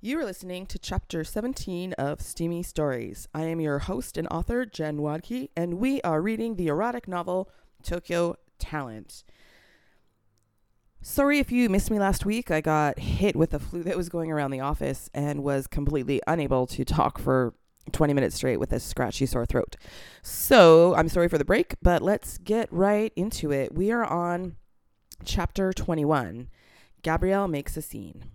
You are listening to chapter 17 of Steamy Stories. I am your host and author, Jen Wadke, and we are reading the erotic novel Tokyo Talent. Sorry if you missed me last week. I got hit with a flu that was going around the office and was completely unable to talk for 20 minutes straight with a scratchy sore throat. So I'm sorry for the break, but let's get right into it. We are on chapter 21 Gabrielle Makes a Scene.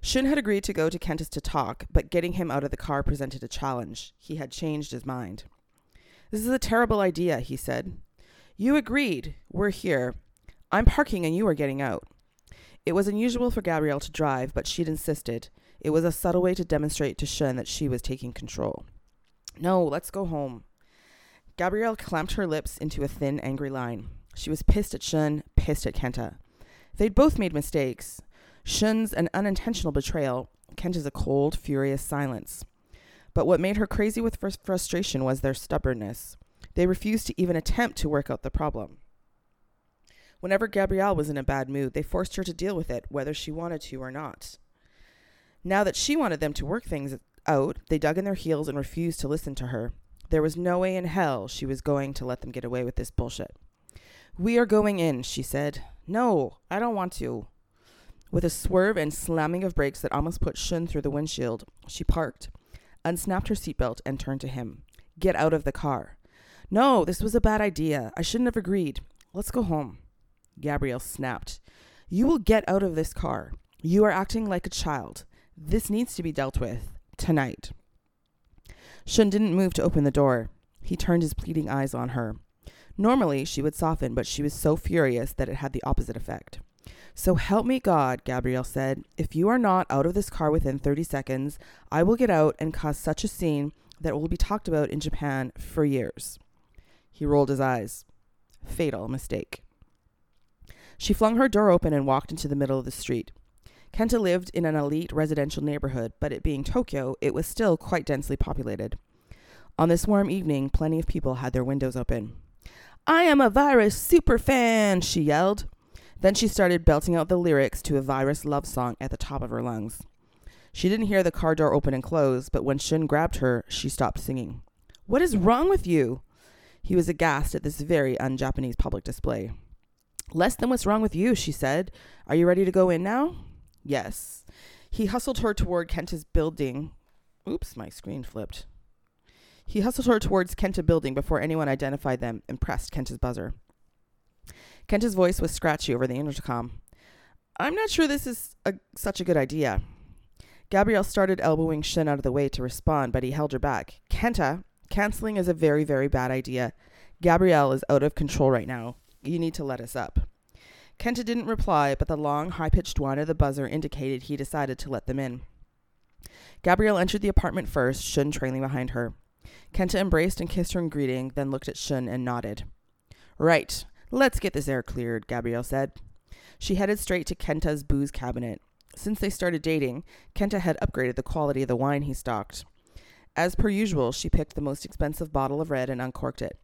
Shun had agreed to go to Kenta's to talk, but getting him out of the car presented a challenge. He had changed his mind. This is a terrible idea, he said. You agreed. We're here. I'm parking and you are getting out. It was unusual for Gabrielle to drive, but she'd insisted. It was a subtle way to demonstrate to Shun that she was taking control. No, let's go home. Gabrielle clamped her lips into a thin, angry line. She was pissed at Shun, pissed at Kenta. They'd both made mistakes. Shun's an unintentional betrayal, Kenta's a cold, furious silence. But what made her crazy with fr- frustration was their stubbornness. They refused to even attempt to work out the problem. Whenever Gabrielle was in a bad mood, they forced her to deal with it, whether she wanted to or not. Now that she wanted them to work things out, they dug in their heels and refused to listen to her. There was no way in hell she was going to let them get away with this bullshit. We are going in, she said. No, I don't want to. With a swerve and slamming of brakes that almost put Shun through the windshield, she parked, unsnapped her seatbelt, and turned to him. Get out of the car. No, this was a bad idea. I shouldn't have agreed. Let's go home. Gabrielle snapped. You will get out of this car. You are acting like a child. This needs to be dealt with tonight. Shun didn't move to open the door. He turned his pleading eyes on her. Normally, she would soften, but she was so furious that it had the opposite effect. So help me God, Gabrielle said. If you are not out of this car within 30 seconds, I will get out and cause such a scene that it will be talked about in Japan for years. He rolled his eyes. Fatal mistake. She flung her door open and walked into the middle of the street. Kenta lived in an elite residential neighborhood, but it being Tokyo, it was still quite densely populated. On this warm evening, plenty of people had their windows open. I am a virus super fan, she yelled. Then she started belting out the lyrics to a virus love song at the top of her lungs. She didn't hear the car door open and close, but when Shun grabbed her, she stopped singing. What is wrong with you? He was aghast at this very un Japanese public display. Less than what's wrong with you, she said. Are you ready to go in now? Yes. He hustled her toward Kenta's building. Oops, my screen flipped. He hustled her towards Kenta building before anyone identified them and pressed Kenta's buzzer. Kenta's voice was scratchy over the intercom. I'm not sure this is a, such a good idea. Gabrielle started elbowing Shun out of the way to respond, but he held her back. Kenta, canceling is a very, very bad idea. Gabrielle is out of control right now. You need to let us up. Kenta didn't reply, but the long, high pitched whine of the buzzer indicated he decided to let them in. Gabrielle entered the apartment first, Shun trailing behind her. Kenta embraced and kissed her in greeting, then looked at Shun and nodded. Right, let's get this air cleared, Gabrielle said. She headed straight to Kenta's booze cabinet. Since they started dating, Kenta had upgraded the quality of the wine he stocked. As per usual, she picked the most expensive bottle of red and uncorked it.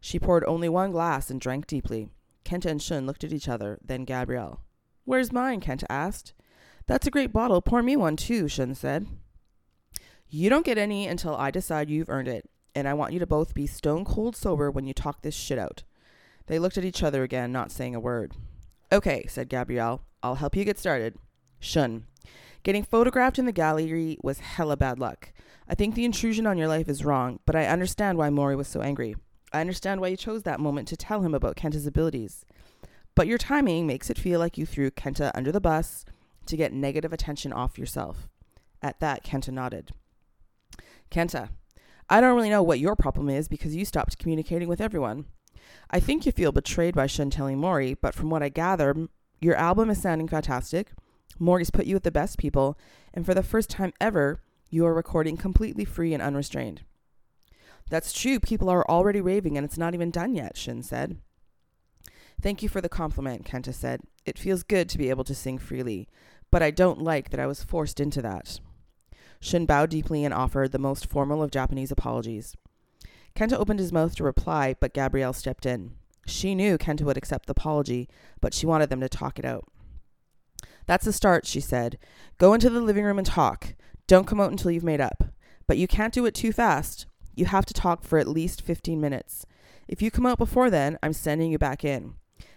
She poured only one glass and drank deeply. Kenta and Shun looked at each other, then Gabrielle. Where's mine? Kenta asked. That's a great bottle. Pour me one too, Shun said. You don't get any until I decide you've earned it, and I want you to both be stone cold sober when you talk this shit out. They looked at each other again, not saying a word. Okay, said Gabrielle. I'll help you get started. Shun. Getting photographed in the gallery was hella bad luck. I think the intrusion on your life is wrong, but I understand why Mori was so angry. I understand why you chose that moment to tell him about Kenta's abilities. But your timing makes it feel like you threw Kenta under the bus to get negative attention off yourself. At that, Kenta nodded. Kenta, I don't really know what your problem is because you stopped communicating with everyone. I think you feel betrayed by Shun telling Mori, but from what I gather, your album is sounding fantastic. Mori's put you with the best people, and for the first time ever, you are recording completely free and unrestrained. That's true. People are already raving, and it's not even done yet, Shun said. Thank you for the compliment, Kenta said. It feels good to be able to sing freely, but I don't like that I was forced into that. Shun bowed deeply and offered the most formal of Japanese apologies. Kenta opened his mouth to reply, but Gabrielle stepped in. She knew Kenta would accept the apology, but she wanted them to talk it out. That's a start, she said. Go into the living room and talk. Don't come out until you've made up. But you can't do it too fast. You have to talk for at least 15 minutes. If you come out before then, I'm sending you back in.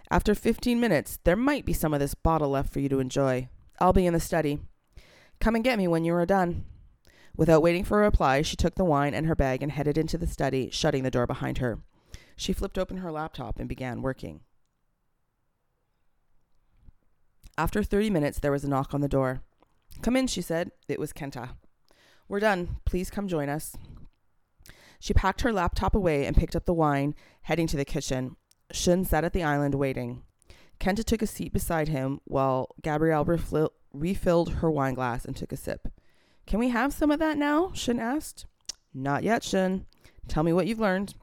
After 15 minutes, there might be some of this bottle left for you to enjoy. I'll be in the study. Come and get me when you are done. Without waiting for a reply, she took the wine and her bag and headed into the study, shutting the door behind her. She flipped open her laptop and began working. After 30 minutes, there was a knock on the door. Come in, she said. It was Kenta. We're done. Please come join us. She packed her laptop away and picked up the wine, heading to the kitchen. Shun sat at the island waiting. Kenta took a seat beside him while Gabrielle refil- refilled her wine glass and took a sip. Can we have some of that now? Shun asked. Not yet, Shun. Tell me what you've learned.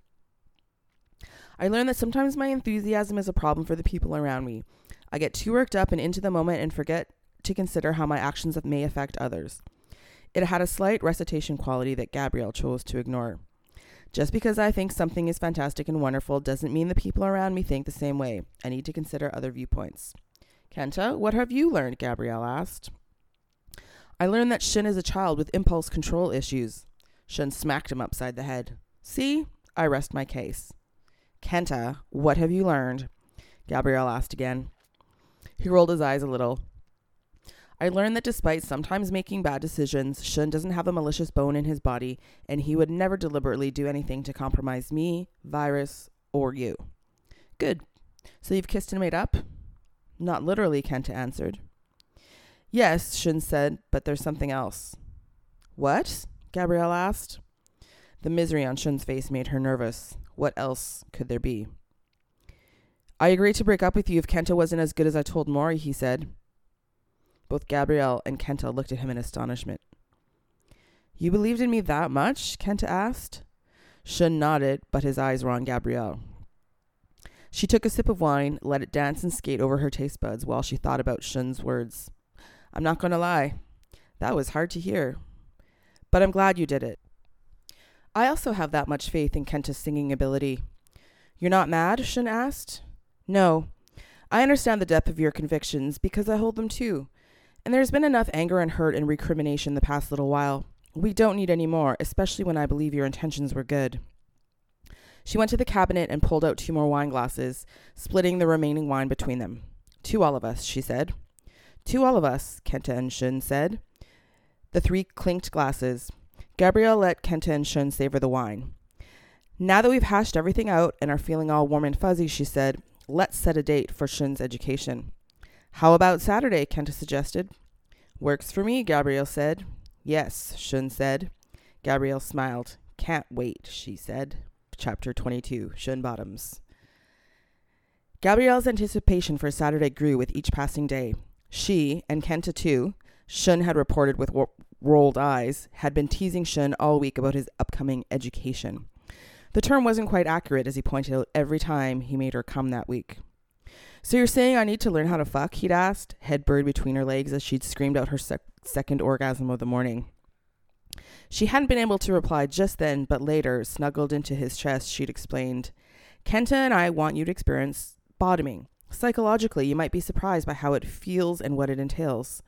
I learned that sometimes my enthusiasm is a problem for the people around me. I get too worked up and into the moment and forget to consider how my actions may affect others. It had a slight recitation quality that Gabrielle chose to ignore. Just because I think something is fantastic and wonderful doesn't mean the people around me think the same way. I need to consider other viewpoints. Kenta, what have you learned? Gabrielle asked. I learned that Shin is a child with impulse control issues. Shin smacked him upside the head. See, I rest my case. Kenta, what have you learned? Gabrielle asked again. He rolled his eyes a little. I learned that despite sometimes making bad decisions, Shun doesn't have a malicious bone in his body, and he would never deliberately do anything to compromise me, Virus, or you. Good. So you've kissed and made up? Not literally, Kenta answered. Yes, Shun said, but there's something else. What? Gabrielle asked. The misery on Shun's face made her nervous. What else could there be? I agreed to break up with you if Kenta wasn't as good as I told Mori, he said. Both Gabrielle and Kenta looked at him in astonishment. You believed in me that much? Kenta asked. Shun nodded, but his eyes were on Gabrielle. She took a sip of wine, let it dance and skate over her taste buds while she thought about Shun's words. I'm not going to lie. That was hard to hear. But I'm glad you did it. I also have that much faith in Kenta's singing ability. You're not mad? Shun asked. No. I understand the depth of your convictions because I hold them too. And there's been enough anger and hurt and recrimination the past little while. We don't need any more, especially when I believe your intentions were good. She went to the cabinet and pulled out two more wine glasses, splitting the remaining wine between them. To all of us, she said. To all of us, Kenta and Shun said. The three clinked glasses. Gabrielle let Kenta and Shun savor the wine. Now that we've hashed everything out and are feeling all warm and fuzzy, she said, let's set a date for Shun's education. How about Saturday? Kenta suggested. Works for me, Gabrielle said. Yes, Shun said. Gabrielle smiled. Can't wait, she said. Chapter 22 Shun Bottoms. Gabrielle's anticipation for Saturday grew with each passing day. She, and Kenta too, Shun had reported with rolled eyes, had been teasing Shun all week about his upcoming education. The term wasn't quite accurate, as he pointed out every time he made her come that week. So you're saying I need to learn how to fuck? He'd asked, head buried between her legs as she'd screamed out her sec- second orgasm of the morning. She hadn't been able to reply just then, but later, snuggled into his chest, she'd explained, Kenta and I want you to experience bottoming. Psychologically, you might be surprised by how it feels and what it entails.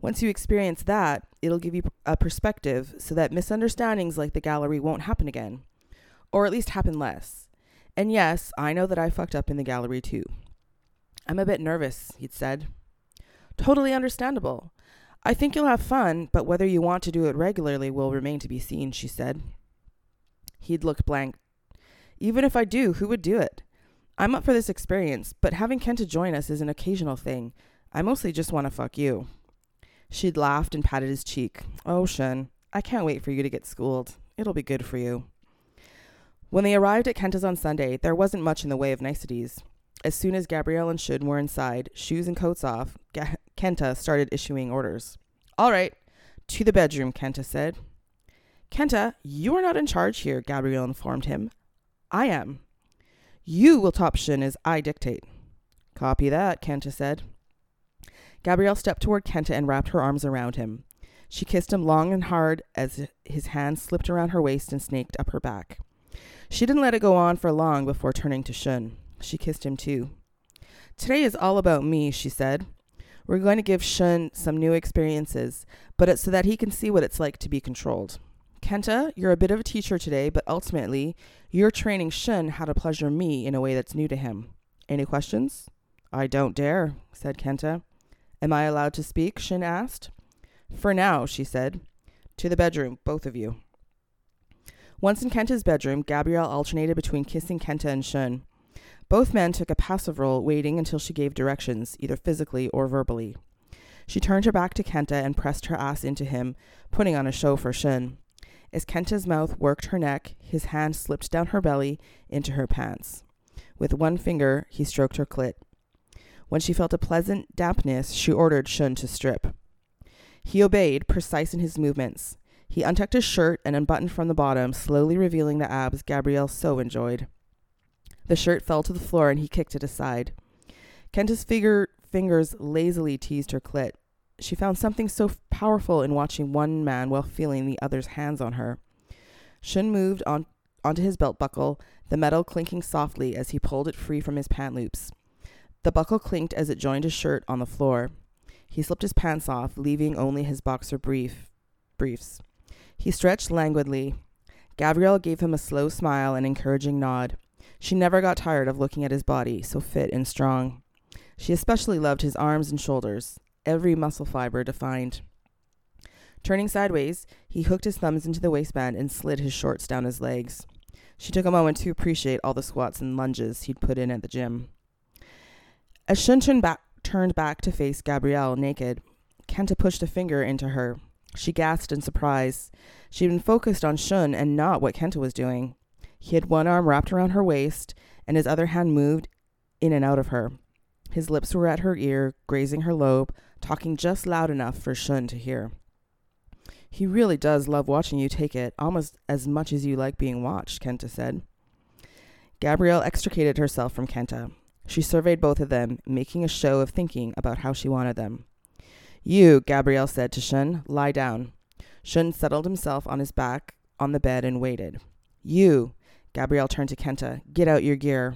Once you experience that, it'll give you a perspective so that misunderstandings like the gallery won't happen again. Or at least happen less. And yes, I know that I fucked up in the gallery too. I'm a bit nervous, he'd said. Totally understandable. I think you'll have fun, but whether you want to do it regularly will remain to be seen, she said. He'd looked blank. Even if I do, who would do it? I'm up for this experience, but having Kenta join us is an occasional thing. I mostly just want to fuck you. She'd laughed and patted his cheek. Oh, Shun, I can't wait for you to get schooled. It'll be good for you. When they arrived at Kenta's on Sunday, there wasn't much in the way of niceties. As soon as Gabrielle and Shun were inside, shoes and coats off, Kenta started issuing orders. All right, to the bedroom, Kenta said. Kenta, you are not in charge here, Gabrielle informed him. I am. You will top Shun as I dictate. Copy that, Kenta said. Gabrielle stepped toward Kenta and wrapped her arms around him. She kissed him long and hard as his hands slipped around her waist and snaked up her back. She didn't let it go on for long before turning to Shun. She kissed him too. Today is all about me, she said. We're going to give Shun some new experiences, but it's so that he can see what it's like to be controlled. Kenta, you're a bit of a teacher today, but ultimately, you're training Shun how to pleasure me in a way that's new to him. Any questions? I don't dare, said Kenta. Am I allowed to speak? Shun asked. For now, she said. To the bedroom, both of you. Once in Kenta's bedroom, Gabrielle alternated between kissing Kenta and Shun. Both men took a passive role, waiting until she gave directions, either physically or verbally. She turned her back to Kenta and pressed her ass into him, putting on a show for Shun. As Kenta's mouth worked her neck, his hand slipped down her belly into her pants. With one finger, he stroked her clit. When she felt a pleasant dampness, she ordered Shun to strip. He obeyed, precise in his movements. He untucked his shirt and unbuttoned from the bottom, slowly revealing the abs Gabrielle so enjoyed. The shirt fell to the floor and he kicked it aside. Kenta's figure, fingers lazily teased her clit. She found something so powerful in watching one man while feeling the other's hands on her. Shun moved on onto his belt buckle, the metal clinking softly as he pulled it free from his pant loops. The buckle clinked as it joined his shirt on the floor. He slipped his pants off, leaving only his boxer brief briefs. He stretched languidly. Gabrielle gave him a slow smile and encouraging nod. She never got tired of looking at his body, so fit and strong. She especially loved his arms and shoulders, every muscle fiber defined. Turning sideways, he hooked his thumbs into the waistband and slid his shorts down his legs. She took a moment to appreciate all the squats and lunges he'd put in at the gym. As Shun turned back, turned back to face Gabrielle naked, Kenta pushed a finger into her. She gasped in surprise. She'd been focused on Shun and not what Kenta was doing. He had one arm wrapped around her waist, and his other hand moved in and out of her. His lips were at her ear, grazing her lobe, talking just loud enough for Shun to hear. He really does love watching you take it, almost as much as you like being watched, Kenta said. Gabrielle extricated herself from Kenta. She surveyed both of them, making a show of thinking about how she wanted them. You, Gabrielle said to Shun, lie down. Shun settled himself on his back on the bed and waited. You, Gabrielle turned to Kenta, get out your gear.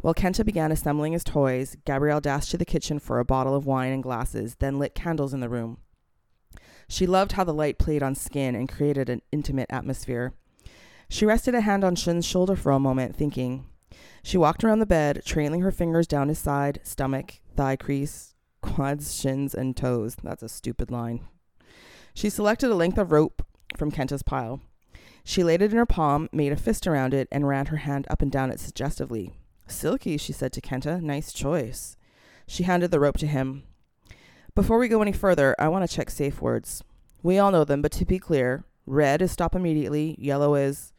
While Kenta began assembling his toys, Gabrielle dashed to the kitchen for a bottle of wine and glasses, then lit candles in the room. She loved how the light played on skin and created an intimate atmosphere. She rested a hand on Shun's shoulder for a moment, thinking. She walked around the bed, trailing her fingers down his side, stomach, thigh crease, quads, shins, and toes. That's a stupid line. She selected a length of rope from Kenta's pile. She laid it in her palm, made a fist around it, and ran her hand up and down it suggestively. Silky, she said to Kenta. Nice choice. She handed the rope to him. Before we go any further, I want to check safe words. We all know them, but to be clear, red is stop immediately, yellow is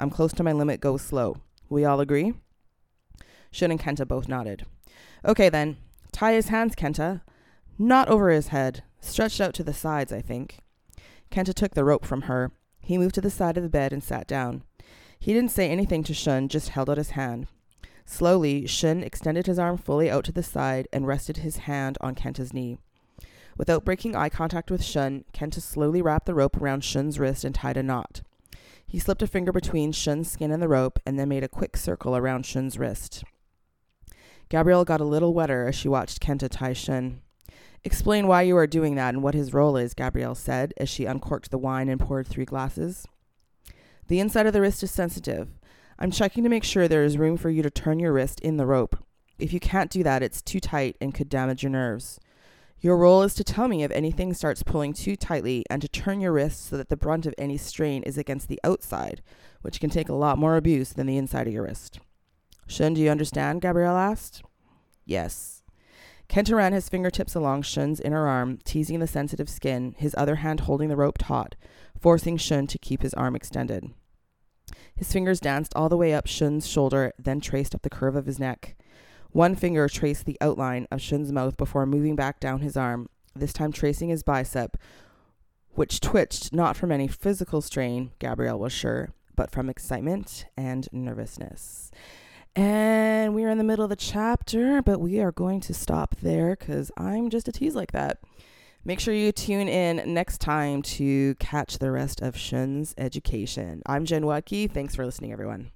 I'm close to my limit, go slow. We all agree? Shun and Kenta both nodded. Okay then, tie his hands, Kenta. Not over his head, stretched out to the sides, I think. Kenta took the rope from her. He moved to the side of the bed and sat down. He didn't say anything to Shun, just held out his hand. Slowly, Shun extended his arm fully out to the side and rested his hand on Kenta's knee. Without breaking eye contact with Shun, Kenta slowly wrapped the rope around Shun's wrist and tied a knot. He slipped a finger between Shun's skin and the rope and then made a quick circle around Shun's wrist. Gabrielle got a little wetter as she watched Kenta tie Shun. Explain why you are doing that and what his role is, Gabrielle said as she uncorked the wine and poured three glasses. The inside of the wrist is sensitive. I'm checking to make sure there is room for you to turn your wrist in the rope. If you can't do that, it's too tight and could damage your nerves. Your role is to tell me if anything starts pulling too tightly and to turn your wrist so that the brunt of any strain is against the outside, which can take a lot more abuse than the inside of your wrist. Shun, do you understand? Gabrielle asked. Yes. Kenta ran his fingertips along Shun's inner arm, teasing the sensitive skin, his other hand holding the rope taut, forcing Shun to keep his arm extended. His fingers danced all the way up Shun's shoulder, then traced up the curve of his neck. One finger traced the outline of Shun's mouth before moving back down his arm, this time tracing his bicep, which twitched not from any physical strain, Gabrielle was sure, but from excitement and nervousness. And we are in the middle of the chapter, but we are going to stop there because I'm just a tease like that. Make sure you tune in next time to catch the rest of Shun's education. I'm Jen Watke. Thanks for listening, everyone.